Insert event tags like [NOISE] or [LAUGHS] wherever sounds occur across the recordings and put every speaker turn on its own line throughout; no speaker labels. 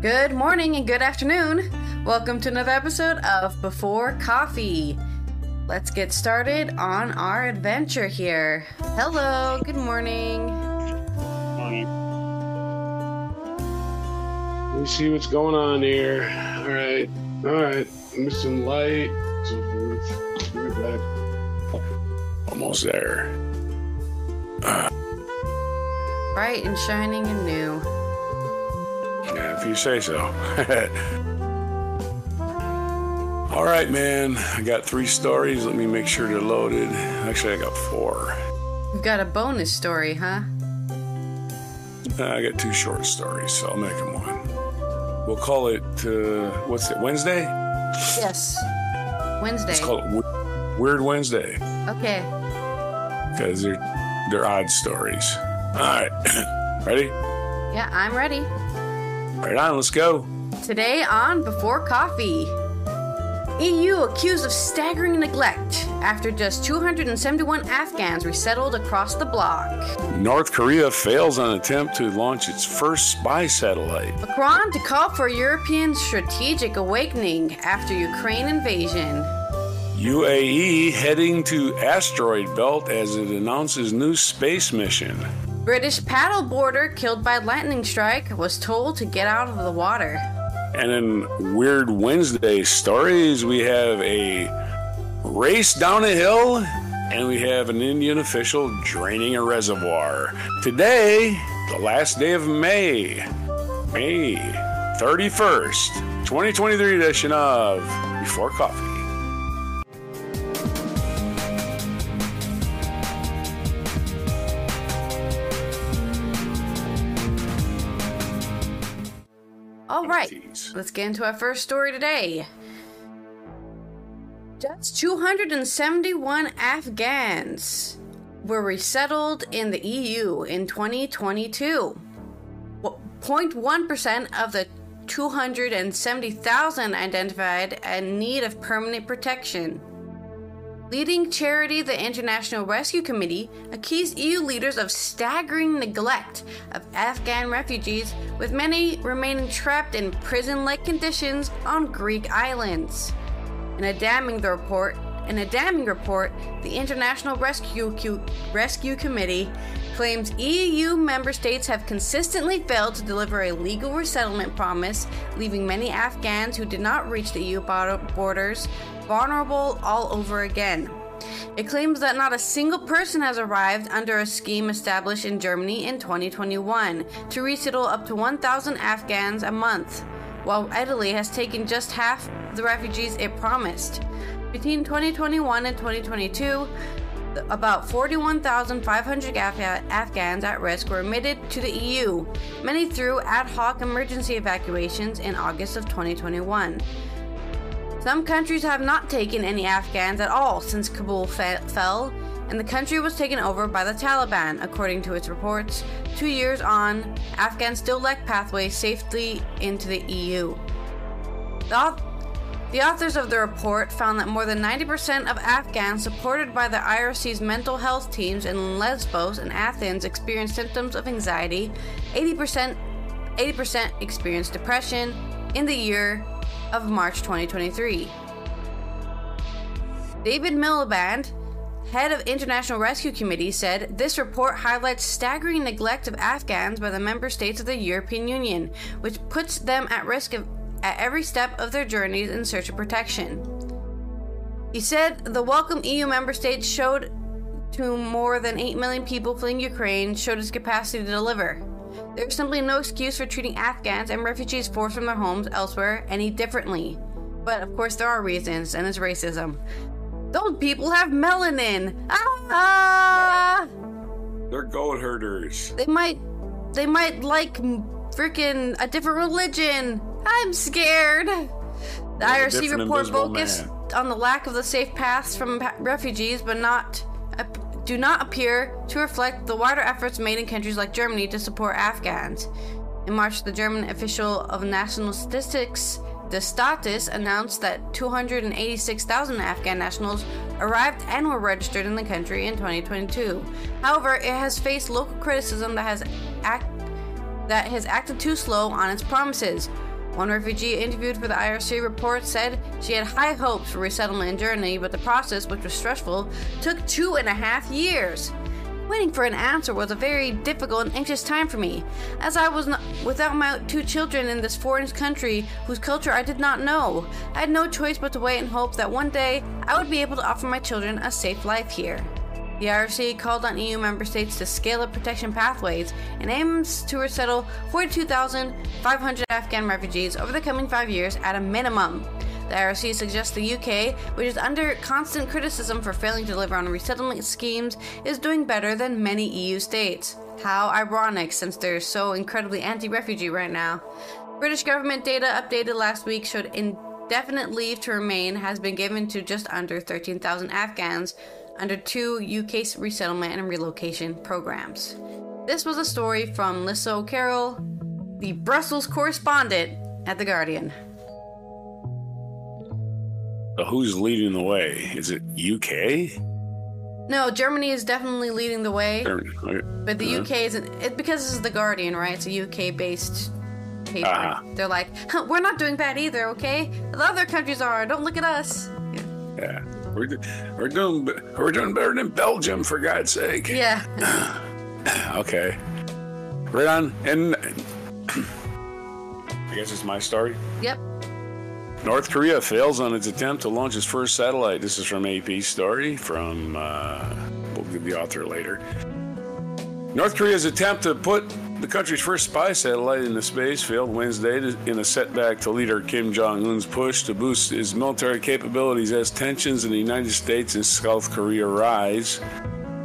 Good morning and good afternoon. Welcome to another episode of Before Coffee. Let's get started on our adventure here. Hello, good morning.
Morning. Let me see what's going on here. All right, all right. Missing light, so forth. Almost there.
Bright and shining and new.
Yeah, if you say so. [LAUGHS] All right, man. I got three stories. Let me make sure they're loaded. Actually, I got four.
We've got a bonus story, huh?
Uh, I got two short stories, so I'll make them one. We'll call it, uh, what's it, Wednesday?
Yes. Wednesday.
Let's call it we- Weird Wednesday
Okay.
because they're, they're odd stories. All right. [COUGHS] Ready?
Yeah, I'm ready.
Right on, let's go.
Today on Before Coffee. EU accused of staggering neglect after just 271 Afghans resettled across the bloc.
North Korea fails on attempt to launch its first spy satellite.
Macron to call for European strategic awakening after Ukraine invasion.
UAE heading to asteroid belt as it announces new space mission.
British paddleboarder killed by lightning strike was told to get out of the water.
And in Weird Wednesday stories, we have a race down a hill and we have an Indian official draining a reservoir. Today, the last day of May, May 31st, 2023 edition of Before Coffee.
Let's get into our first story today. Just 271 Afghans were resettled in the EU in 2022. 0.1% of the 270,000 identified in need of permanent protection. Leading charity, the International Rescue Committee, accused EU leaders of staggering neglect of Afghan refugees, with many remaining trapped in prison like conditions on Greek islands. In a damning report, in a damning report, the International Rescue Cu- Rescue Committee claims EU member states have consistently failed to deliver a legal resettlement promise, leaving many Afghans who did not reach the EU borders vulnerable all over again. It claims that not a single person has arrived under a scheme established in Germany in 2021 to resettle up to 1,000 Afghans a month, while Italy has taken just half the refugees it promised. Between 2021 and 2022, th- about 41,500 Af- Afghans at risk were admitted to the EU, many through ad hoc emergency evacuations in August of 2021. Some countries have not taken any Afghans at all since Kabul fe- fell, and the country was taken over by the Taliban, according to its reports. Two years on, Afghans still lack pathways safely into the EU. The, the authors of the report found that more than 90% of Afghans supported by the IRC's mental health teams in Lesbos and Athens experienced symptoms of anxiety. 80% 80% experienced depression in the year of March 2023. David Miliband, head of International Rescue Committee, said this report highlights staggering neglect of Afghans by the member states of the European Union, which puts them at risk of, at every step of their journeys in search of protection. He said the welcome EU member states showed to more than 8 million people fleeing Ukraine showed its capacity to deliver. There is simply no excuse for treating Afghans and refugees forced from their homes elsewhere any differently. But of course, there are reasons, and it's racism. Those people have melanin. Ah!
They're goat herders.
They might, they might like freaking a different religion. I'm scared. The IRC report focused
man.
on the lack of the safe paths from refugees, but not do not appear to reflect the wider efforts made in countries like Germany to support Afghans. In March, the German official of national statistics, Destatis, announced that 286,000 Afghan nationals arrived and were registered in the country in 2022. However, it has faced local criticism that has act that has acted too slow on its promises. One refugee interviewed for the IRC report said she had high hopes for resettlement in Germany, but the process, which was stressful, took two and a half years. Waiting for an answer was a very difficult and anxious time for me, as I was not, without my two children in this foreign country whose culture I did not know. I had no choice but to wait and hope that one day I would be able to offer my children a safe life here. The IRC called on EU member states to scale up protection pathways and aims to resettle 42,500 Afghan refugees over the coming five years at a minimum. The IRC suggests the UK, which is under constant criticism for failing to deliver on resettlement schemes, is doing better than many EU states. How ironic, since they're so incredibly anti refugee right now. British government data updated last week showed indefinite leave to remain has been given to just under 13,000 Afghans under two UK resettlement and relocation programs. This was a story from Lisa O'Carroll, the Brussels correspondent at The Guardian.
So who's leading the way? Is it UK?
No, Germany is definitely leading the way.
Germany. Okay.
But the
Uh-huh.
UK isn't it, because this is the Guardian, right? It's a UK based paper.
Uh-huh.
They're like, huh, we're not doing bad either, okay? The other countries are. Don't look at us. Yeah.
Yeah. We're, we're doing we're doing better than Belgium for God's sake.
Yeah. [SIGHS]
Okay. Right on. And I guess it's my story.
yep.
North Korea fails on its attempt to launch its first satellite. This is from AP story from uh, we'll give the author later. North Korea's attempt to put the country's first spy satellite into space failed Wednesday in a setback to leader Kim Jong Un's push to boost his military capabilities as tensions in the United States and South Korea rise.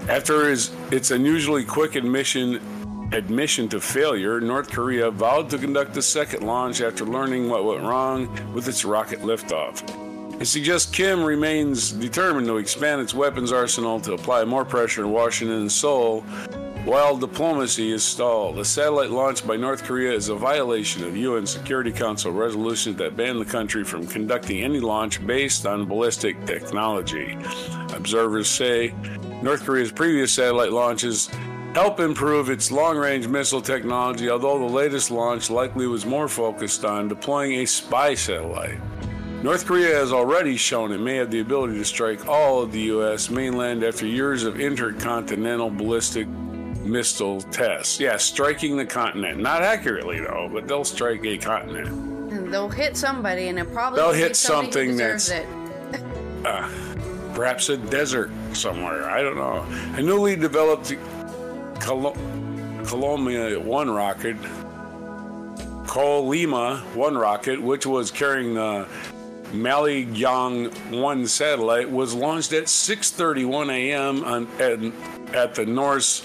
After his, its unusually quick admission admission to failure, North Korea vowed to conduct a second launch after learning what went wrong with its rocket liftoff. It suggests Kim remains determined to expand its weapons arsenal to apply more pressure in Washington and Seoul while diplomacy is stalled. The satellite launched by North Korea is a violation of UN Security Council resolutions that ban the country from conducting any launch based on ballistic technology. Observers say North Korea's previous satellite launches help improve its long range missile technology, although the latest launch likely was more focused on deploying a spy satellite. North Korea has already shown it may have the ability to strike all of the U.S. mainland after years of intercontinental ballistic missile tests. Yeah, striking the continent. Not accurately, though, but they'll strike a continent.
And they'll hit somebody, and it probably
They'll hit something that's-
it. [LAUGHS]
Uh, perhaps a desert somewhere. I don't know. A newly developed Col- Chollima 1 rocket, Chollima 1 rocket, which was carrying the Malligyong 1 satellite, was launched at 6:31 a.m. On, at, at the Norse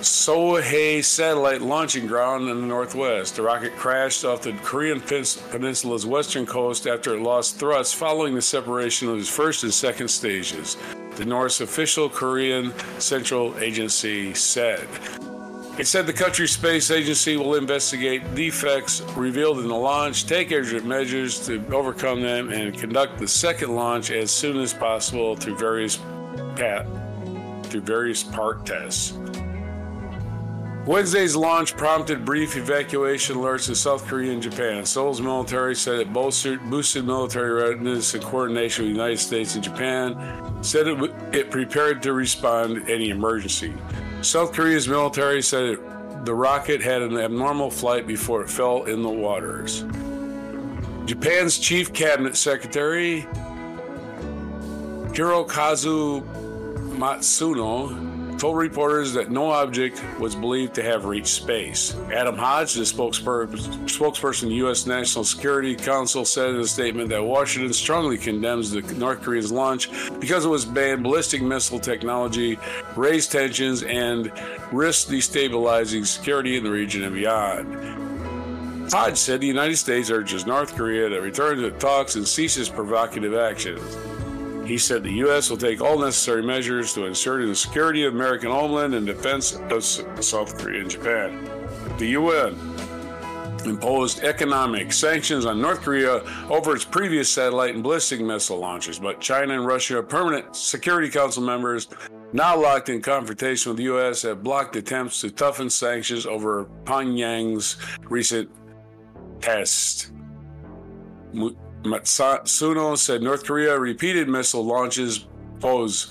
Sohae satellite launching ground in the northwest. The rocket crashed off the Korean peninsula's western coast after it lost thrust following the separation of its first and second stages. The North's official Korean Central Agency said. It said the country's space agency will investigate defects revealed in the launch, take urgent measures to overcome them, and conduct the second launch as soon as possible through various pat, through various part tests. Wednesday's launch prompted brief evacuation alerts in South Korea and Japan. Seoul's military said it boosted, boosted military readiness and coordination with the United States and Japan, said it, it prepared to respond to any emergency. South Korea's military said it, the rocket had an abnormal flight before it fell in the waters. Japan's chief cabinet secretary, Hirokazu Matsuno, told reporters that no object was believed to have reached space. Adam Hodge, the spokesper- spokesperson of the U.S. National Security Council, said in a statement that Washington strongly condemns the North Korean's launch because it was banned ballistic missile technology, raised tensions, and risked destabilizing security in the region and beyond. Hodge said the United States urges North Korea to return to talks and ceases provocative actions. He said the U.S. will take all necessary measures to ensure the security of American homeland and defense of South Korea and Japan. The UN imposed economic sanctions on North Korea over its previous satellite and ballistic missile launches, but China and Russia, permanent Security Council members, now locked in confrontation with the U.S., have blocked attempts to toughen sanctions over Pyongyang's recent test. Matsuno said North Korea repeated missile launches pose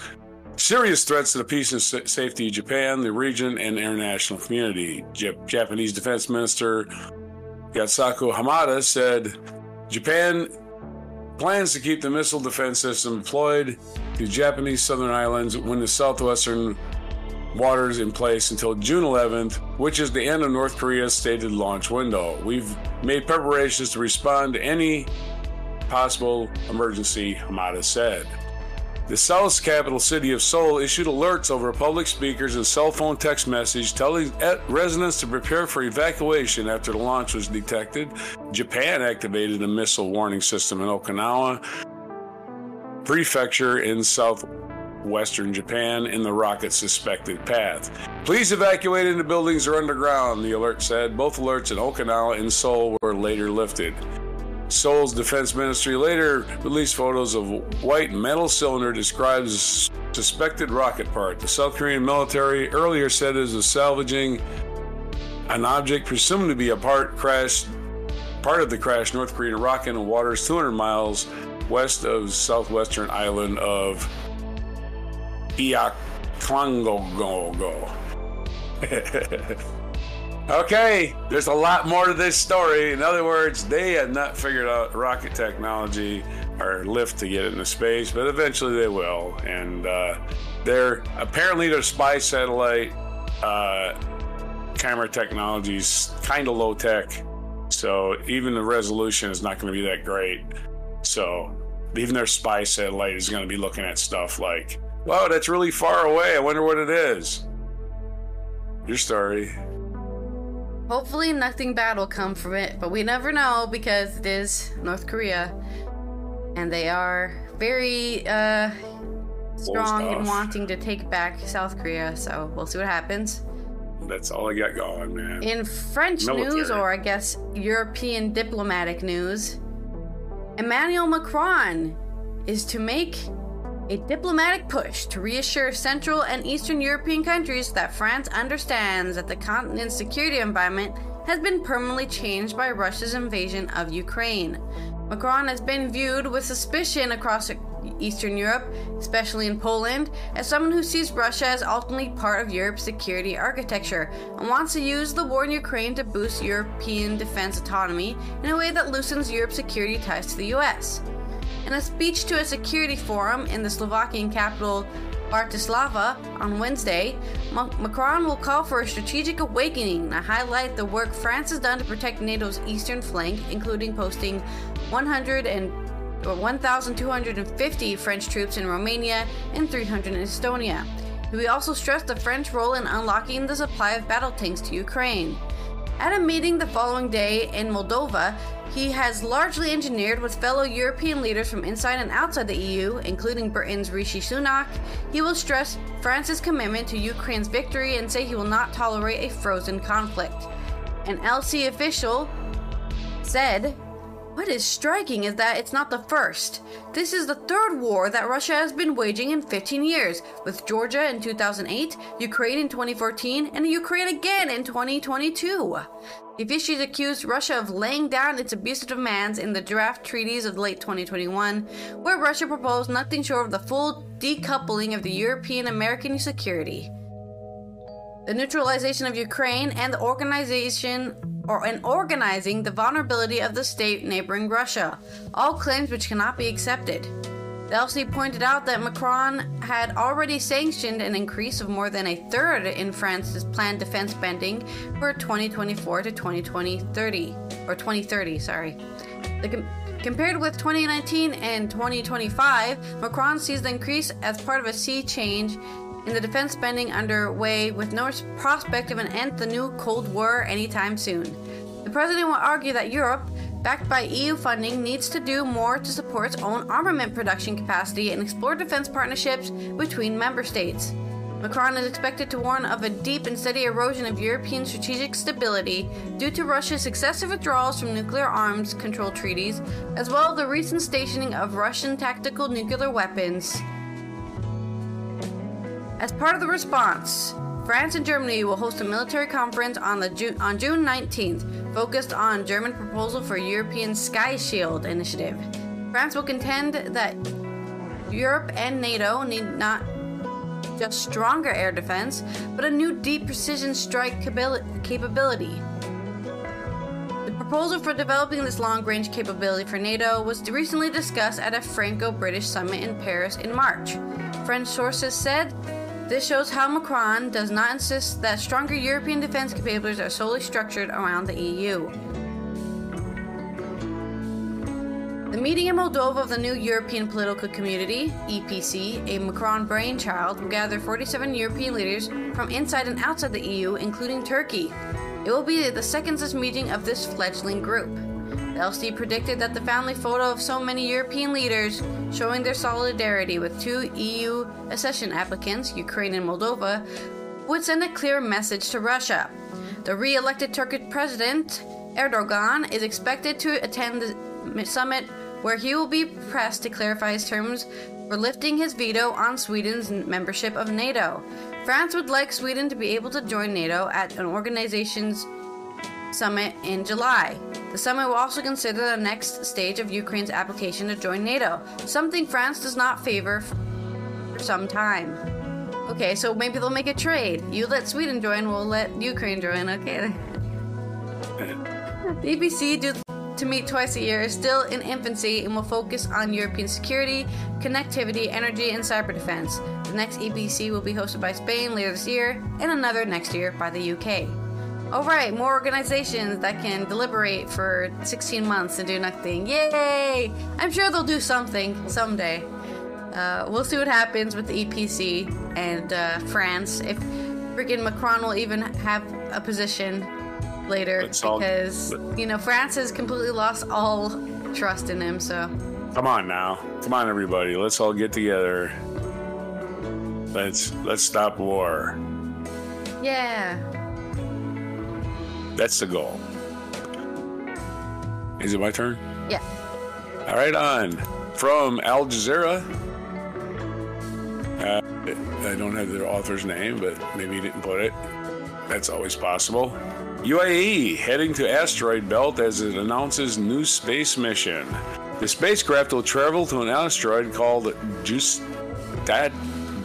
serious threats to the peace and safety of Japan, the region, and the international community. Japanese Defense Minister Yatsuko Hamada said Japan plans to keep the missile defense system deployed to Japanese southern islands when the southwestern waters in place until June 11th, which is the end of North Korea's stated launch window. We've made preparations to respond to any possible emergency, Hamada said. The South's capital city of Seoul issued alerts over public speakers and cell phone text message telling residents to prepare for evacuation after the launch was detected. Japan activated a missile warning system in Okinawa prefecture in southwestern Japan in the rocket's suspected path. Please evacuate into buildings or underground, the alert said. Both alerts in Okinawa and Seoul were later lifted. Seoul's defense ministry later released photos of white metal cylinder described as suspected rocket part. The South Korean military earlier said it was salvaging an object presumed to be a part crashed part of the crash North Korean rocket in waters 200 miles west of southwestern island of Iaklangogo. [LAUGHS] Okay, there's a lot more to this story. In other words, they have not figured out rocket technology or lift to get it into space, but eventually they will. And uh, they're apparently their spy satellite uh, camera technology is kind of low tech, so even the resolution is not going to be that great. So even their spy satellite is going to be looking at stuff like, "Wow, that's really far away. I wonder what it is." Your story.
Hopefully, nothing bad will come from it, but we never know because it is North Korea, and they are very uh, strong in wanting to take back South Korea. So we'll see what happens.
That's all I got going, man.
In French Military. news, or I guess European diplomatic news, Emmanuel Macron is to make a diplomatic push to reassure Central and Eastern European countries that France understands that the continent's security environment has been permanently changed by Russia's invasion of Ukraine. Macron has been viewed with suspicion across Eastern Europe, especially in Poland, as someone who sees Russia as ultimately part of Europe's security architecture and wants to use the war in Ukraine to boost European defense autonomy in a way that loosens Europe's security ties to the US. In a speech to a security forum in the Slovakian capital Bratislava on Wednesday, Macron will call for a strategic awakening to highlight the work France has done to protect NATO's eastern flank, including posting 100 and 1,250 French troops in Romania and 300 in Estonia. He also stressed the French role in unlocking the supply of battle tanks to Ukraine. At a meeting the following day in Moldova, he has largely engineered with fellow European leaders from inside and outside the EU, including Britain's Rishi Sunak. He will stress France's commitment to Ukraine's victory and say he will not tolerate a frozen conflict. An Élysée official said what is striking is that it's not the first. This is the third war that Russia has been waging in 15 years, with Georgia in 2008, Ukraine in 2014, and Ukraine again in 2022. The officials accused Russia of laying down its abusive demands in the draft treaties of late 2021, where Russia proposed nothing short of the full decoupling of the European American security. The neutralization of Ukraine and the organization or in organizing the vulnerability of the state neighboring Russia, all claims which cannot be accepted. Élysée pointed out that Macron had already sanctioned an increase of more than a third in France's planned defense spending for 2024 to 2030, or 2030, sorry. The, compared with 2019 and 2025, Macron sees the increase as part of a sea change in the defense spending underway with no prospect of an end to the new Cold War anytime soon. The president will argue that Europe, backed by EU funding, needs to do more to support its own armament production capacity and explore defense partnerships between member states. Macron is expected to warn of a deep and steady erosion of European strategic stability due to Russia's successive withdrawals from nuclear arms control treaties, as well as the recent stationing of Russian tactical nuclear weapons As part of the response, France and Germany will host a military conference on, the Ju- on June 19th focused on German proposal for European Sky Shield initiative. France will contend that Europe and NATO need not just stronger air defense, but a new deep precision strike capability. The proposal for developing this long range capability for NATO was recently discussed at a Franco British summit in Paris in March. French sources said this shows how Macron does not insist that stronger European defense capabilities are solely structured around the EU. The meeting in Moldova of the new European Political Community, EPC, a Macron brainchild, will gather 47 European leaders from inside and outside the EU, including Turkey. It will be the second such meeting of this fledgling group. Élysée predicted that the family photo of so many European leaders showing their solidarity with two EU accession applicants, Ukraine and Moldova, would send a clear message to Russia. The re elected Turkish president, Erdogan, is expected to attend the summit where he will be pressed to clarify his terms for lifting his veto on Sweden's membership of NATO. France would like Sweden to be able to join NATO at an organization's summit in July. The summit will also consider the next stage of Ukraine's application to join NATO, something France does not favor for some time. Okay, so maybe they'll make a trade. You let Sweden join, we'll let Ukraine join. Okay. [LAUGHS] the EPC do to meet twice a year is still in infancy and will focus on European security, connectivity, energy, and cyber defense. The next EPC will be hosted by Spain later this year, and another next year by the UK. Alright, more organizations that can deliberate for 16 months and do nothing. Yay! I'm sure they'll do something someday. Uh, we'll see what happens with the EPC and uh, France. If freaking Macron will even have a position later because you know France has completely lost all trust in him. So
come on now, come on everybody, let's all get together. Let's let's stop war.
Yeah.
That's the goal. Is it my turn?
Yeah.
All right, on from Al Jazeera. Uh, I don't have the author's name, but maybe he didn't put it. That's always possible. UAE heading to asteroid belt as it announces new space mission. The spacecraft will travel to an asteroid called Just that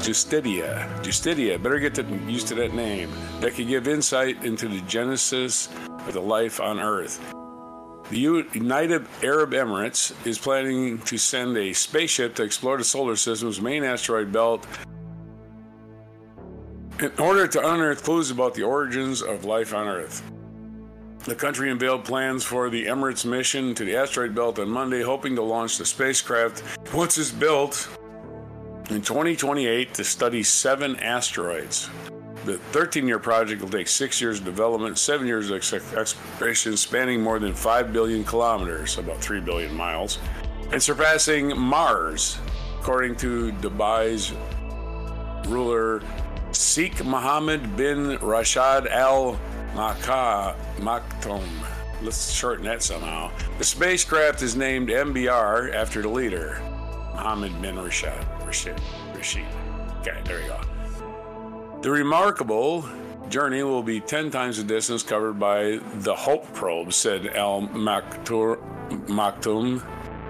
Justitia. Justitia. Better get to, used to that name. That could give insight into the genesis of the life on Earth. The United Arab Emirates is planning to send a spaceship to explore the solar system's main asteroid belt in order to unearth clues about the origins of life on Earth. The country unveiled plans for the Emirates mission to the asteroid belt on Monday, hoping to launch the spacecraft once it's built in 2028 to study seven asteroids. The 13 year project will take six years of development, seven years of exploration, spanning more than 5 billion kilometers, about 3 billion miles, and surpassing Mars, according to Dubai's ruler Sheikh Mohammed bin Rashid Al Maktoum. Let's shorten that somehow. The spacecraft is named MBR after the leader, Mohammed bin Rashid. Rashid. Rashid. Okay, there you go. The remarkable journey will be 10 times the distance covered by the Hope probe, said Al Maktoum.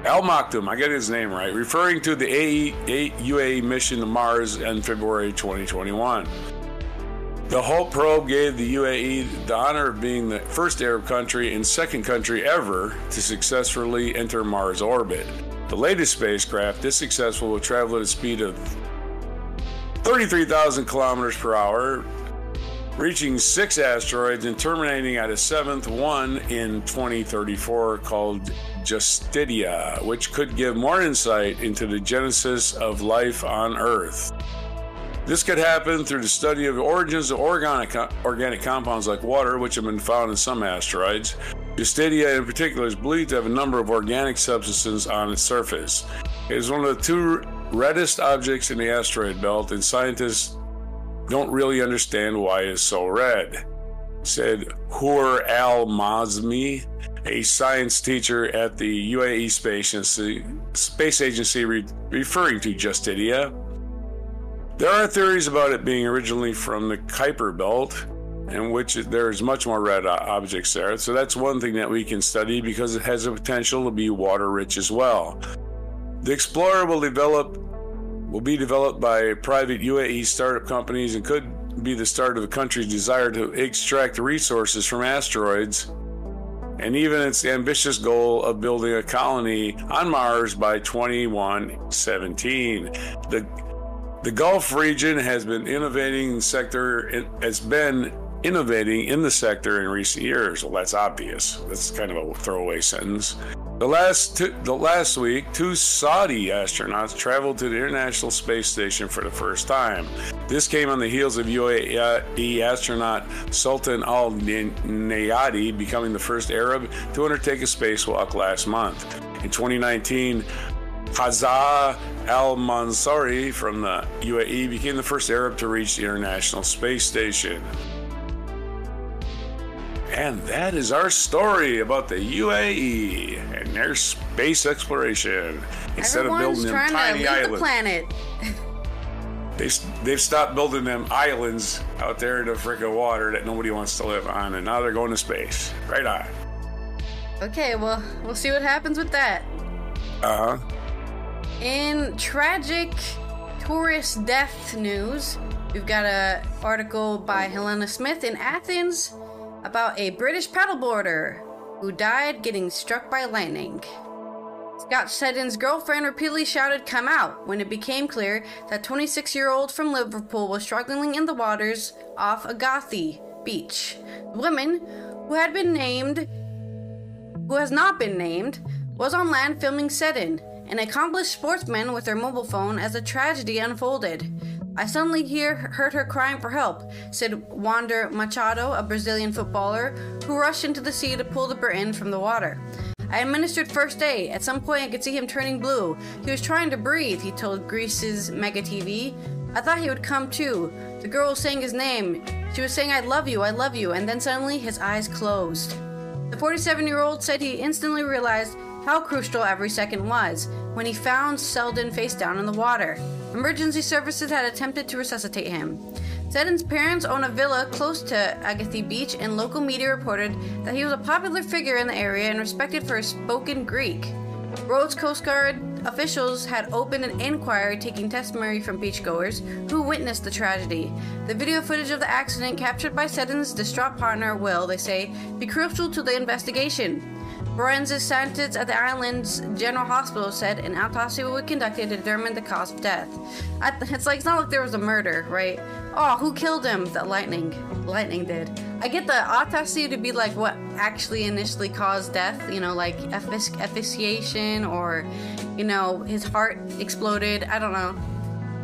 Al Maktoum, I get his name right, referring to the AUA mission to Mars in February 2021. The Hope probe gave the UAE the honor of being the first Arab country and second country ever to successfully enter Mars orbit. The latest spacecraft, this successful, will travel at a speed of 33,000 kilometers per hour, reaching six asteroids and terminating at a seventh one in 2034 called Justitia, which could give more insight into the genesis of life on Earth. This could happen through the study of the origins of organic, organic compounds like water, which have been found in some asteroids. Justitia, in particular, is believed to have a number of organic substances on its surface. It is one of the two reddest objects in the asteroid belt, and scientists don't really understand why it's so red, said Hoor Al Mazmi, a science teacher at the UAE Space Agency, Space Agency re- referring to Justitia. There are theories about it being originally from the Kuiper Belt, in which there's much more red objects there. So that's one thing that we can study because it has the potential to be water rich as well. The Explorer will develop will be developed by private UAE startup companies and could be the start of the country's desire to extract resources from asteroids and even its ambitious goal of building a colony on Mars by 2117. The the Gulf region has been innovating sector has been innovating in the sector in recent years. Well, that's obvious. That's kind of a throwaway sentence. The last two, the last week, two Saudi astronauts traveled to the International Space Station for the first time. This came on the heels of UAE astronaut Sultan Al Neyadi becoming the first Arab to undertake a spacewalk last month. In 2019, Hazza Al Mansouri from the UAE became the first Arab to reach the International Space Station. And that is our story about the UAE and their space exploration.
Instead Everyone's of building them tiny islands, the planet. [LAUGHS]
they, they've stopped building them islands out there in the freaking water that nobody wants to live on, and now they're going to space. Right on.
Okay, well, we'll see what happens with that.
Uh huh.
In tragic tourist death news, we've got an article by Helena Smith in Athens about a British paddleboarder who died getting struck by lightning. Scott Seddon's girlfriend repeatedly shouted, Come out, when it became clear that 26 year old from Liverpool was struggling in the waters off Agathi Beach. The woman, who had been named, who has not been named, was on land filming Seddon, an accomplished sportsman with her mobile phone as the tragedy unfolded. I suddenly hear, heard her crying for help, said Wander Machado, a Brazilian footballer, who rushed into the sea to pull the Briton from the water. I administered first aid. At some point, I could see him turning blue. He was trying to breathe, he told Greece's Mega TV. I thought he would come too. The girl was saying his name. She was saying, I love you, I love you, and then suddenly his eyes closed. The 47 year old said he instantly realized how crucial every second was when he found Seddon face down in the water. Emergency services had attempted to resuscitate him. Seddon's parents own a villa close to Agathi Beach, and local media reported that he was a popular figure in the area and respected for his spoken Greek. Rhodes Coast Guard officials had opened an inquiry taking testimony from beachgoers who witnessed the tragedy. The video footage of the accident captured by Seddon's distraught partner will, they say, be crucial to the investigation. Forensic scientists at the island's general hospital said an autopsy will be conducted to determine the cause of death. It's like it's not like there was a murder, right? Oh, who killed him? That lightning, lightning did. I get the autopsy to be like what actually initially caused death, you know, like asphyxiation or, you know, his heart exploded. I don't know,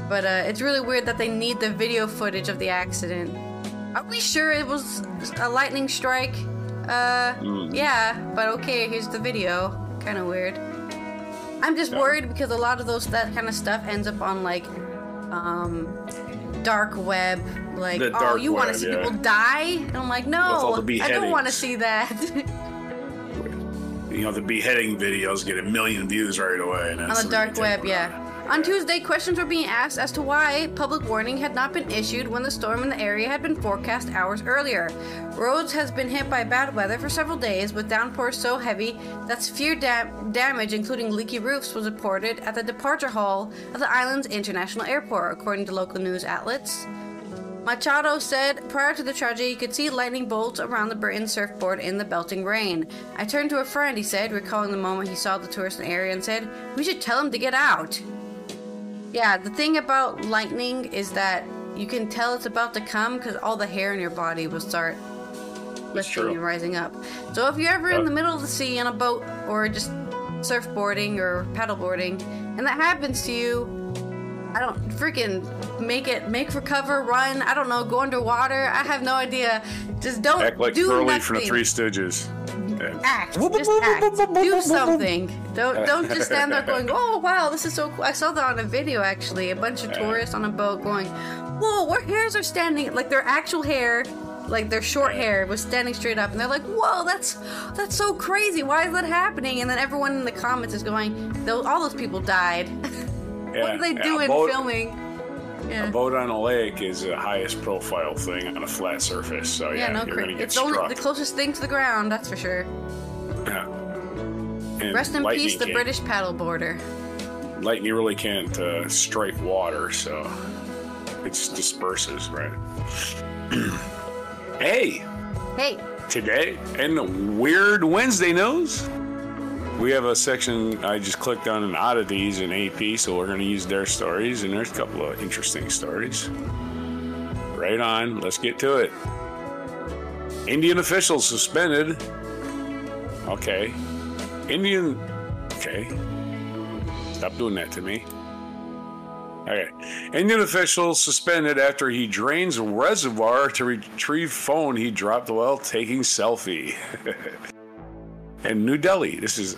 but uh, it's really weird that they need the video footage of the accident. Are we sure it was a lightning strike? Uh, mm. yeah, but okay, here's the video. Kind of weird. I'm just yeah. worried because a lot of those that kind of stuff ends up on like um dark web like oh, dark oh you want to see yeah. people die and i'm like no i don't want to see that [LAUGHS]
you know the beheading videos get a million views right away
on the dark web yeah on Tuesday, questions were being asked as to why public warning had not been issued when the storm in the area had been forecast hours earlier. Rhodes has been hit by bad weather for several days, with downpours so heavy that severe da- damage, including leaky roofs, was reported at the departure hall of the island's international airport, according to local news outlets. Machado said prior to the tragedy, he could see lightning bolts around the Briton surfboard in the belting rain. I turned to a friend, he said, recalling the moment he saw the tourist in the area, and said, We should tell him to get out. Yeah, the thing about lightning is that you can tell it's about to come because all the hair in your body will start lifting and rising up. So if you're ever in the middle of the sea on a boat or just surfboarding or paddleboarding, and that happens to you, I don't freaking make it, make for cover, run. I don't know, go underwater. I have no idea. Just don't
act like
do
Curly
nothing.
from the Three Stooges.
Act. Just act. Do something. Don't don't just stand there going, [LAUGHS] "Oh wow, this is so cool." I saw that on a video actually. A bunch of tourists on a boat going, "Whoa, where hairs are standing like their actual hair." Like their short hair was standing straight up, and they're like, "Whoa, that's that's so crazy! Why is that happening?" And then everyone in the comments is going, "All those people died. [LAUGHS] what are they doing boat, filming?" Yeah.
A boat on a lake is the highest profile thing on a flat surface. So yeah,
Yeah, no,
you're gonna get
it's
struck.
only the closest thing to the ground, that's for sure.
Yeah. And
Rest in peace, the British paddleboarder.
Lightning really can't uh, strike water, so it just disperses, right? [CLEARS THROAT] hey,
Hey,
today in Weird Wednesday news, we have a section I just clicked on in oddities in AP, so we're going to use their stories, and there's a couple of interesting stories. Right on, let's get to it. Indian officials suspended. Okay. Indian. Okay. Stop doing that to me. Okay. Indian officials suspended after he drains a reservoir to retrieve phone he dropped while taking selfie. [LAUGHS] in New Delhi, this is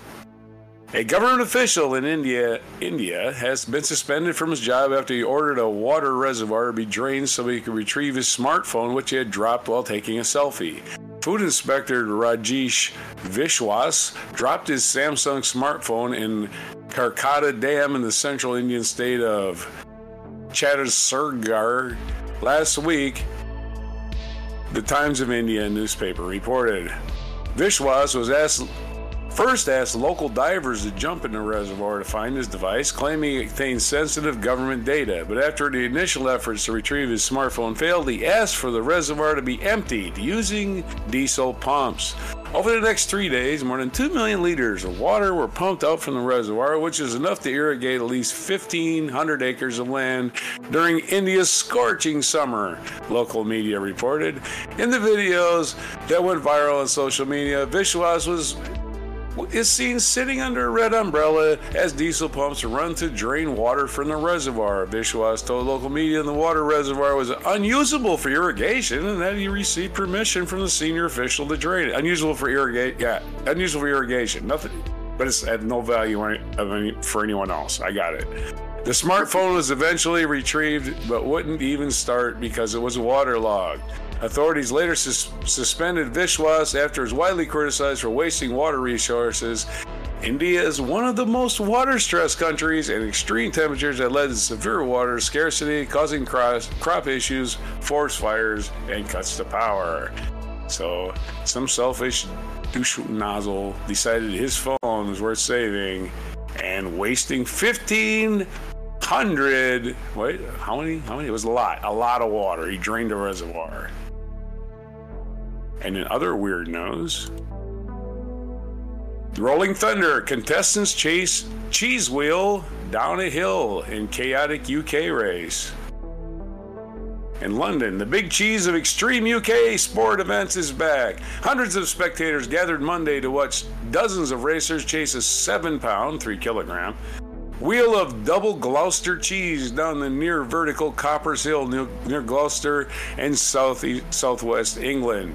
a government official in India. India has been suspended from his job after he ordered a water reservoir to be drained so he could retrieve his smartphone, which he had dropped while taking a selfie. Food Inspector Rajesh Vishwas dropped his Samsung smartphone in Kherkatta Dam in the central Indian state of Chhattisgarh last week. The Times of India newspaper reported. Vishwas was asked first asked local divers to jump in the reservoir to find his device, claiming it contained sensitive government data. But after the initial efforts to retrieve his smartphone failed, he asked for the reservoir to be emptied using diesel pumps. Over the next three days, more than 2 million liters of water were pumped out from the reservoir, which is enough to irrigate at least 1,500 acres of land during India's scorching summer, local media reported. In the videos that went viral on social media, Vishwas was is seen sitting under a red umbrella as diesel pumps run to drain water from the reservoir. Vishwas told local media the water reservoir was unusable for irrigation and that he received permission from the senior official to drain it. Unusable for irrigate, yeah, unusable for irrigation. Nothing, but it's at no value of any, for anyone else. I got it. The smartphone was eventually retrieved, but wouldn't even start because it was waterlogged. Authorities later sus- suspended Vishwas after he was widely criticized for wasting water resources. India is one of the most water stressed countries, and extreme temperatures that led to severe water scarcity, causing cro- crop issues, forest fires, and cuts to power. So, some selfish douche nozzle decided his phone was worth saving and wasting 1,500. Wait, how many? How many? It was a lot. A lot of water. He drained a reservoir. And in other weird news, Rolling Thunder contestants chase cheese wheel down a hill in chaotic UK race. In London, the big cheese of extreme UK sport events is back. Hundreds of spectators gathered Monday to watch dozens of racers chase a 7 pound, 3 kilogram, wheel of double Gloucester cheese down the near vertical Cooper's Hill near, Gloucester and south southwest England.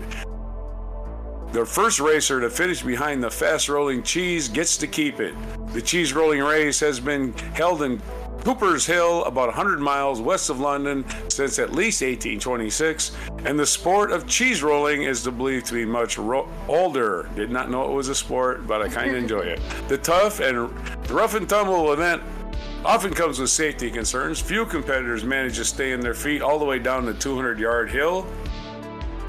The first racer to finish behind the fast rolling cheese gets to keep it. The cheese rolling race has been held in Cooper's Hill, about 100 miles west of London, since at least 1826, and the sport of cheese rolling is believed to be much ro- older. Did not know it was a sport, but I kind of enjoy it. The tough and rough and tumble event often comes with safety concerns. Few competitors manage to stay on their feet all the way down the 200 yard hill,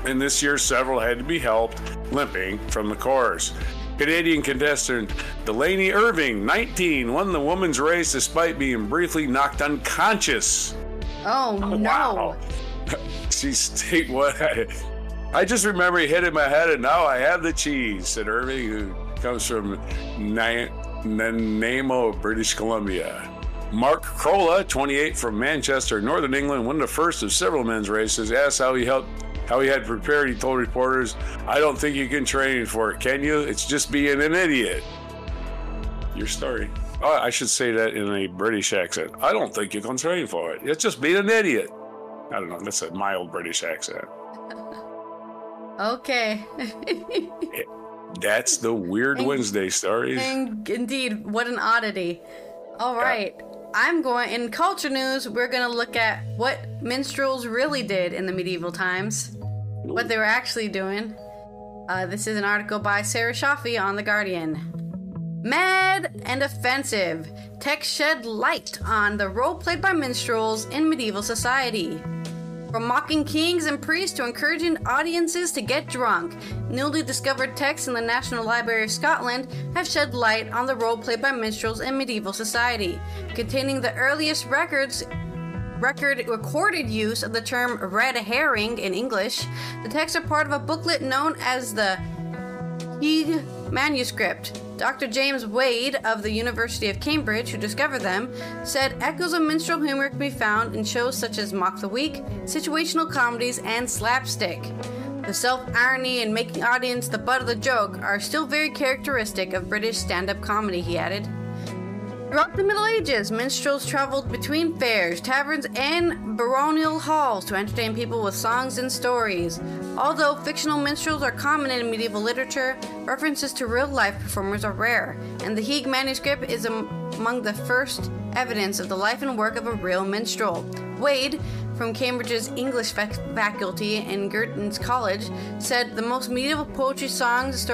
and this year several had to be helped limping from the course. Canadian contestant Delaney Irving, 19, won the women's race despite being briefly knocked unconscious.
Oh, [LAUGHS] no.
Wow. [LAUGHS] she stayed what? I, I just remember he hit in my head, and now I have the cheese, said Irving, who comes from Na- Nanaimo, British Columbia. Mark Crolla, 28, from Manchester, Northern England, won the first of several men's races. Asked how he helped how he had prepared, he told reporters, I don't think you can train for it, can you? It's just being an idiot. Your story. Oh, I should say that in a British accent. I don't think you can train for it. It's just being an idiot. I don't know. That's a mild British accent. [LAUGHS]
Okay. [LAUGHS]
That's the Weird Wednesday stories.
And indeed, what an oddity. All right. I'm going in culture news. We're going to look at what minstrels really did in the medieval times, what they were actually doing. Uh, this is an article by Sarah Shaffi on The Guardian. Mad and offensive. Text shed light on the role played by minstrels in medieval society. From mocking kings and priests to encouraging audiences to get drunk, newly discovered texts in the National Library of Scotland have shed light on the role played by minstrels in medieval society, containing the earliest records record recorded use of the term red herring in English. The texts are part of a booklet known as the Heege manuscript. Dr. James Wade of the University of Cambridge, who discovered them, said echoes of minstrel humor can be found in shows such as Mock the Week, situational comedies, and slapstick. The self irony and making audience the butt of the joke are still very characteristic of British stand up comedy, he added. Throughout the Middle Ages, minstrels traveled between fairs, taverns, and baronial halls to entertain people with songs and stories. Although fictional minstrels are common in medieval literature, references to real life performers are rare, and the Heege manuscript is among the first evidence of the life and work of a real minstrel. Wade, from Cambridge's English fac- faculty and Girton's College, said the most medieval poetry songs,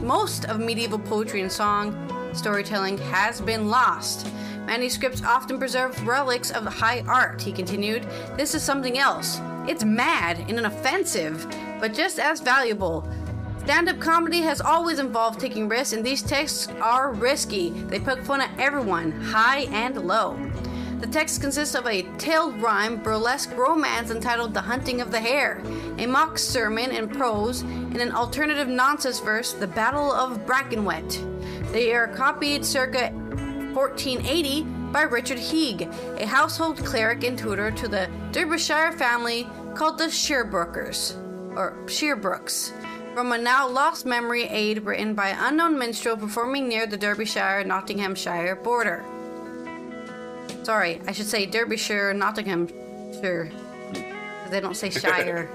most of medieval poetry and song storytelling has been lost. Manuscripts often preserve relics of high art, he continued. This is something else. It's mad and offensive, but just as valuable. Stand up comedy has always involved taking risks, and these texts are risky. They poke fun at everyone, high and low. The text consists of a tailed rhyme burlesque romance entitled The Hunting of the Hare, a mock sermon in prose, and an alternative nonsense verse, The Battle of Brackenwet. They are copied circa 1480 by Richard Heege, a household cleric and tutor to the Derbyshire family called the Sherbrookers, or Sheerbrooks, from a now lost memory aid written by an unknown minstrel performing near the Derbyshire Nottinghamshire border. Sorry, I should say Derbyshire, Nottinghamshire. They don't say [LAUGHS] Shire.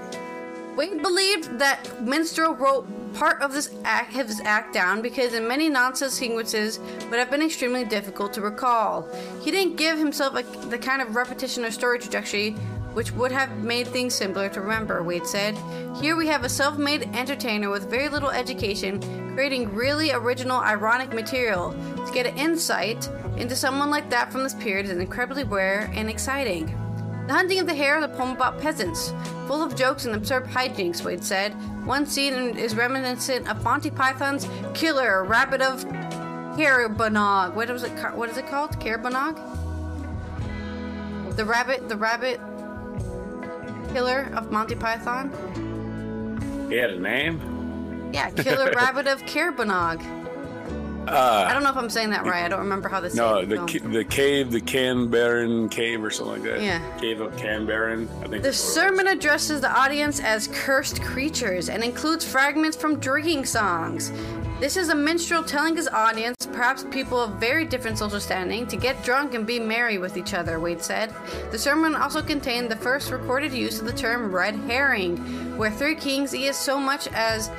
Wade believed that Minstrel wrote part of this act, his act down because in many nonsense sequences would have been extremely difficult to recall. He didn't give himself a, the kind of repetition or story trajectory which would have made things simpler to remember, Wade said. Here we have a self made entertainer with very little education creating really original, ironic material. To get an insight into someone like that from this period is incredibly rare and exciting. The Hunting of the Hare is a poem about peasants, full of jokes and absurd hijinks, Wade said. One scene is reminiscent of Monty Python's Killer Rabbit of Caerbannog. What was it? What is it called? Caerbannog? The rabbit, the rabbit killer of Monty Python.
He had a name.
Yeah, Killer [LAUGHS] Rabbit of Caerbannog.
Uh,
I don't know if I'm saying that right. I don't remember how this.
no, the ca- the cave, the Canberran cave, or something like that.
Yeah.
Cave of Canberran. I think.
The
that's what it
sermon addresses the audience as cursed creatures and includes fragments from drinking songs. This is a minstrel telling his audience, perhaps people of very different social standing, to get drunk and be merry with each other, Wade said. The sermon also contained the first recorded use of the term red herring, where three kings eat as so much as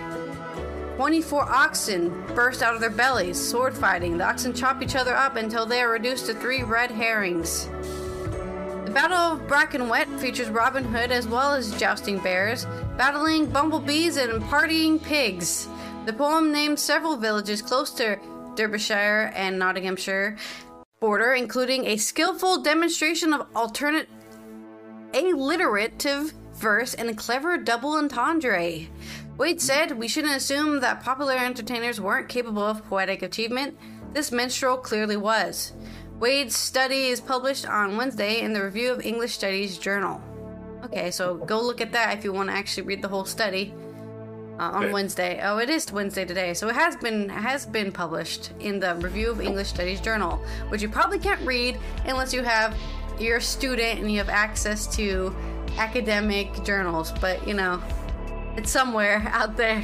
24 oxen burst out of their bellies, sword fighting. The oxen chop each other up until they are reduced to three red herrings. The Battle of Brackenwet features Robin Hood as well as jousting bears, battling bumblebees and partying pigs. The poem names several villages close to Derbyshire and Nottinghamshire border, including a skillful demonstration of alternate alliterative verse and a clever double entendre. Wade said, We shouldn't assume that popular entertainers weren't capable of poetic achievement. This minstrel clearly was. Wade's study is published on Wednesday in the Review of English Studies Journal. Okay, so go look at that if you want to actually read the whole study uh, on
Okay.
Wednesday. Oh, it is Wednesday today, so it has been has been published in the Review of English Studies Journal, which you probably can't read unless you have you're a student and you have access to academic journals. But you know, it's somewhere out there.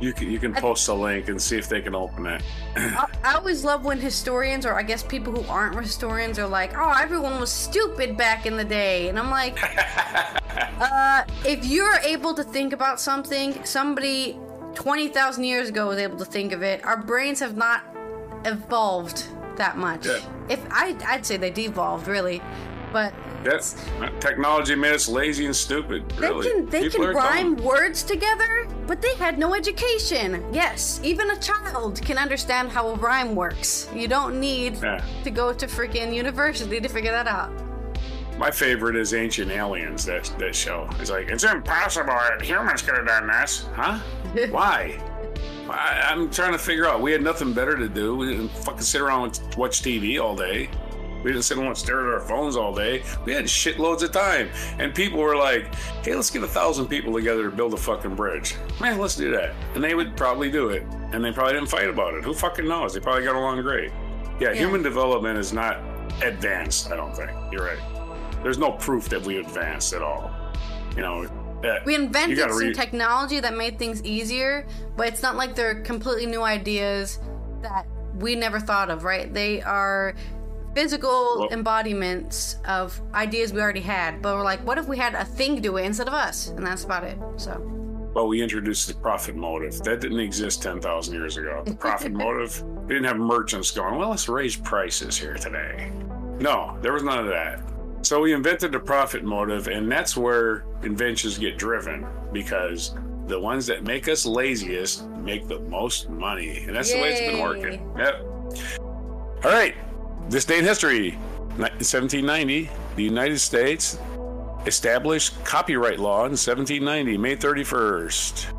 You can you can post a link and see if they can open it.
I, I always love when historians, or I guess people who aren't historians, are like, "Oh, everyone was stupid back in the day," and I'm like, [LAUGHS] uh, if you're able to think about something, somebody twenty thousand years ago was able to think of it. Our brains have not evolved that much.
Yeah.
If I, I'd say they devolved really, but
Yes, technology made us lazy and stupid.
they
Really,
can they
People
can
are dumb.
rhyme words together. But they had no education. Yes, even a child can understand how a rhyme works. You don't need
Yeah.
to go to freaking university to figure that out.
My favorite is Ancient Aliens. That that show. It's like it's impossible. That humans could have done this, huh? [LAUGHS] Why? I, I'm trying to figure out. We had nothing better to do. We didn't fucking sit around and watch TV all day. We didn't sit and stare at our phones all day. We had shitloads of time, and people were like, "Hey, let's get a thousand people together to build a fucking bridge." Man, let's do that. And they would probably do it, and they probably didn't fight about it. Who fucking knows? They probably got along great. Yeah,
Yeah.
human development is not advanced. I don't think you're right. There's no proof that we advanced at all. You know,
We invented some
read-
technology that made things easier, but it's not like they're completely new ideas that we never thought of, right? They are physical
Well-
embodiments of ideas we already had, but we're like, what if we had a thing do it instead of us? And that's about it. So,
Well, we introduced the profit motive. That didn't exist 10,000 years ago. The profit [LAUGHS] motive, we didn't have merchants going, well, let's raise prices here today. No, there was none of that. So we invented the profit motive, and that's where inventions get driven because the ones that make us laziest make the most money. And that's the way it's been working. Yep. All right. This day in history, 1790, the United States established copyright law in 1790, May 31st.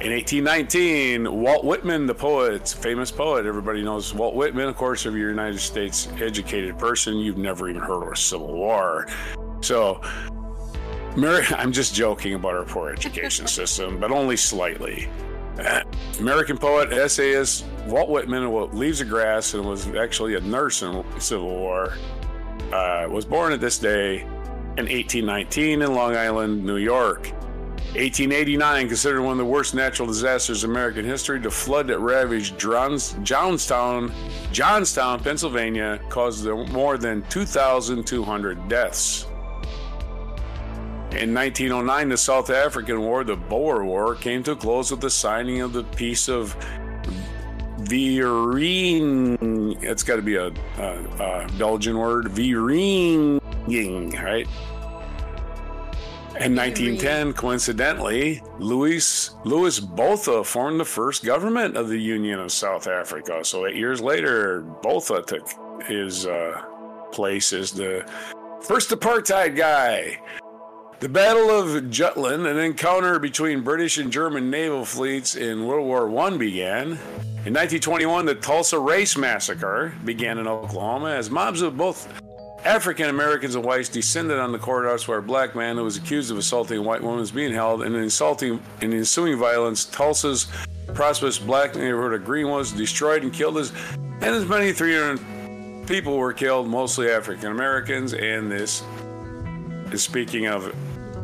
In 1819, Walt Whitman, the poet, famous poet, everybody knows Walt Whitman. Of course, if you're a United States educated person, you've never even heard of a Civil War. So, Mary, [LAUGHS] I'm just joking about our poor education [LAUGHS] system, but only slightly. [CLEARS THROAT] American poet, essayist Walt Whitman, leaves the grass and was actually a nurse in the Civil War, uh, was born at this day in 1819 in Long Island, New York. 1889, considered one of the worst natural disasters in American history, the flood that ravaged Johnstown, Johnstown, Pennsylvania, caused more than 2,200 deaths. In 1909, the South African War, the Boer War, came to a close with the signing of the Peace of Viering. It's got to be a, a, a Belgian word. Viering, right? In 1910, coincidentally, Louis Louis Botha formed the first government of the Union of South Africa. So eight years later, Botha took his uh, place as the first apartheid guy. The Battle of Jutland, an encounter between British and German naval fleets in World War I, began. In 1921, the Tulsa Race Massacre began in Oklahoma as mobs of both African Americans and whites descended on the courthouse where a black man who was accused of assaulting a white woman was being held. And in insulting in ensuing violence, Tulsa's prosperous black neighborhood of Green was destroyed and killed as and as many 300 people were killed, mostly African Americans. And this is speaking of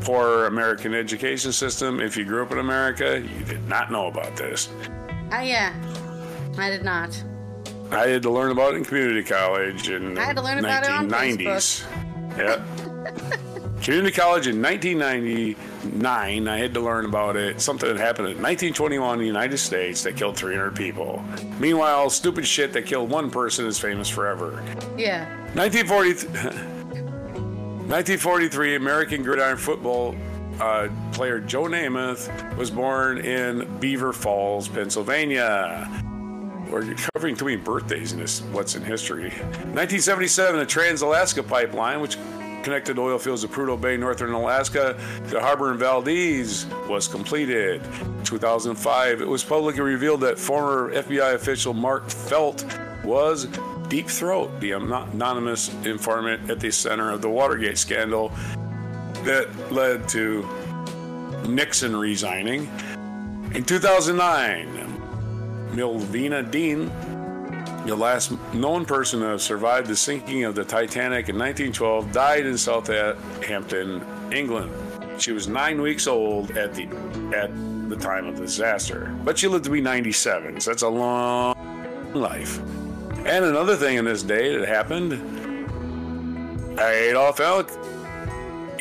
poor American education system. If you grew up in America, you did not know about this.
ah, yeah, I did not.
I had to learn about it in community college in
I had to learn about it on
1990s. Yeah. [LAUGHS] community college in 1999, I had to learn about it. Something that happened in 1921 in the United States that killed 300 people. Meanwhile, stupid shit that killed one person is famous forever.
Yeah.
1940, 1943, American gridiron football uh, player Joe Namath was born in Beaver Falls, Pennsylvania. We're covering too many birthdays in this What's in History. 1977, the Trans-Alaska Pipeline, which connected oil fields of Prudhoe Bay, northern Alaska, to harbor in Valdez, was completed. 2005, it was publicly revealed that former FBI official Mark Felt was Deep Throat, the anonymous informant at the center of the Watergate scandal that led to Nixon resigning. In 2009, Millvina Dean, the last known person to have survived the sinking of the Titanic in 1912, died in Southampton, England. She was nine weeks old at the at the time of the disaster, but she lived to be 97. So that's a long life. And another thing in this day that happened, Adolf Elk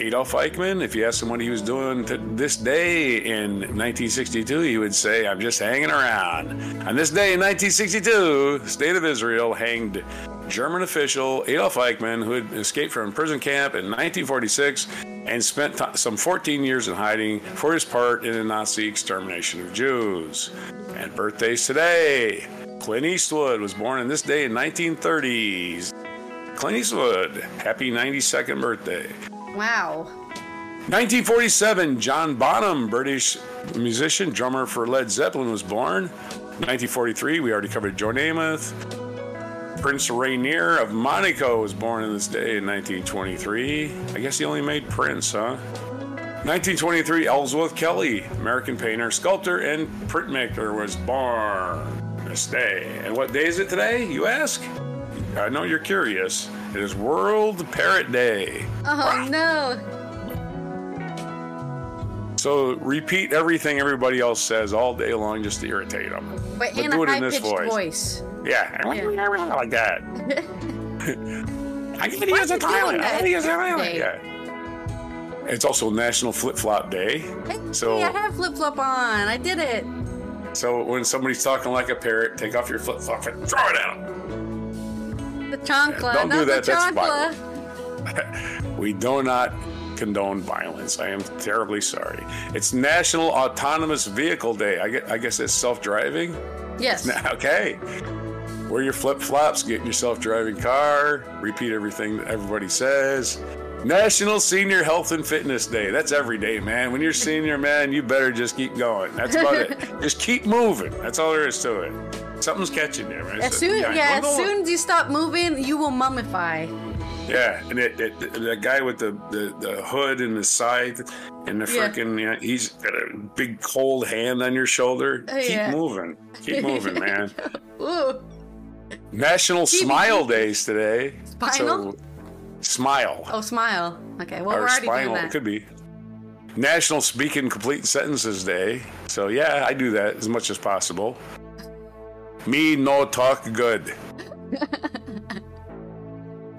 Adolf Eichmann, if you asked him what he was doing to this day in 1962, he would say, I'm just hanging around. On this day in 1962, the State of Israel hanged German official Adolf Eichmann, who had escaped from prison camp in 1946 and spent t- some 14 years in hiding for his part in the Nazi extermination of Jews. And birthdays today. Clint Eastwood was born on this day in 1930s. Clint Eastwood, happy 92nd birthday.
Wow.
1947, John Bonham, British musician, drummer for Led Zeppelin, was born. 1943, we already covered Joe Namath. Prince Rainier of Monaco was born on this day in 1923. I guess he only made Prince, huh? 1923, Ellsworth Kelly, American painter, sculptor, and printmaker, was born this day. And what day is it today, you ask? I know you're curious. It is World Parrot Day.
Oh no.
So repeat everything everybody else says all day long just to irritate them.
But,
But
in
do
a
it in this voice.
voice.
Yeah, [LAUGHS] like that. [LAUGHS] I use
are
a
you
I use a toilet. Yeah. It's also National Flip Flop Day.
Hey,
So-
I have flip flop on. I did it.
So when somebody's talking like a parrot, take off your flip flop and throw it out.
The chancla,
Don't
not
do that,
the
that's
chancla. [LAUGHS]
We do not condone violence. I am terribly sorry. It's National Autonomous Vehicle Day. I guess, I guess it's self-driving.
Yes. [LAUGHS]
Okay. Wear your flip flops, get in your self driving car, repeat everything that everybody says. National Senior Health and Fitness Day. That's every day, man. When you're senior, man, you better just keep going. That's about it. [LAUGHS] Just keep moving. That's all there is to it. Something's catching you, man.
As soon,
Yeah,
yeah, as soon as you stop moving, you will mummify.
Yeah, and it, it, the guy with the, the, the hood and the scythe and the
Yeah.
freaking, yeah, he's got a big cold hand on your shoulder.
Oh,
keep
yeah.
moving. Keep [LAUGHS] moving, man.
Ooh.
National
Keep-
Smile Days today.
Spinal?
So, smile.
Oh, smile. Okay, well,
or
we're already
spinal.
doing
It
that.
could be. National Speak in Complete Sentences Day. So, yeah, I do that as much as possible. Me no talk good. [LAUGHS]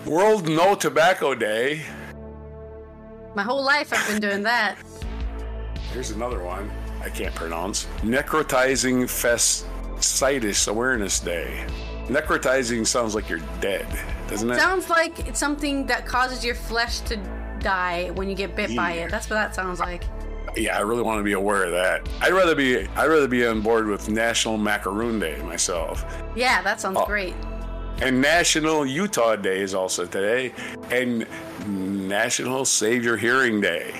World No Tobacco Day.
My whole life I've been doing that.
Here's another one I can't pronounce. Necrotizing Fasciitis Awareness Day. Necrotizing sounds like you're dead, doesn't it?
Sounds like it's something that causes your flesh to die when you get bit by it. That's what that sounds like.
Yeah, I really want to be aware of that. I'd rather be I'd rather be on board with National Macaroon Day myself.
Yeah, that sounds
Oh.
great.
And National Utah Day is also today, and National Save Your Hearing Day.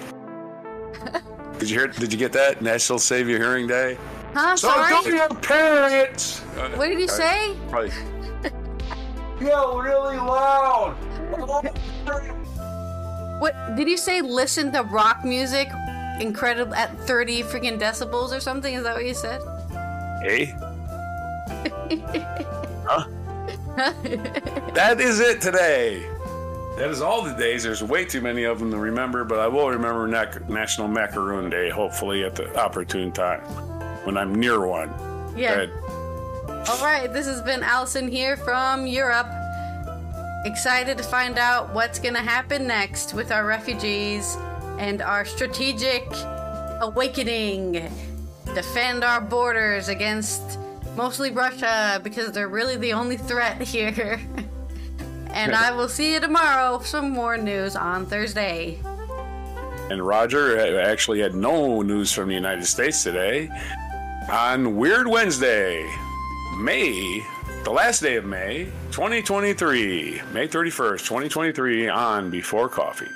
[LAUGHS] did you hear? Did you get that? National Save Your Hearing Day.
Huh?
So
Sorry?
don't your parents.
What did you uh, say?
Probably. Yell really loud.
What did you say? Listen to rock music, incredible at thirty freaking decibels or something? Is that what you said?
Hey. [LAUGHS] huh? [LAUGHS] that is it today. That is all the days. There's way too many of them to remember, but I will remember Nac- National Macaroon Day, hopefully at the opportune time when I'm near one.
Yeah.
Good.
All right, this has been Allison here from Europe. Excited to find out what's going to happen next with our refugees and our strategic awakening. Defend our borders against mostly Russia because they're really the only threat [LAUGHS] here. and I will see you tomorrow for some more news on Thursday.
And Roger actually had no news from the United States today. On Weird Wednesday, May, the last day of May, 2023, May 31st, 2023, on Before Coffee.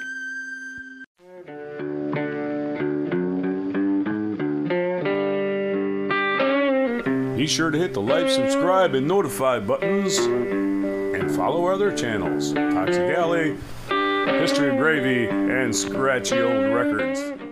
Be sure to hit the like, subscribe, and notify buttons and follow our other channels Toxic Ally, History of Gravy, and Scratchy Old Records.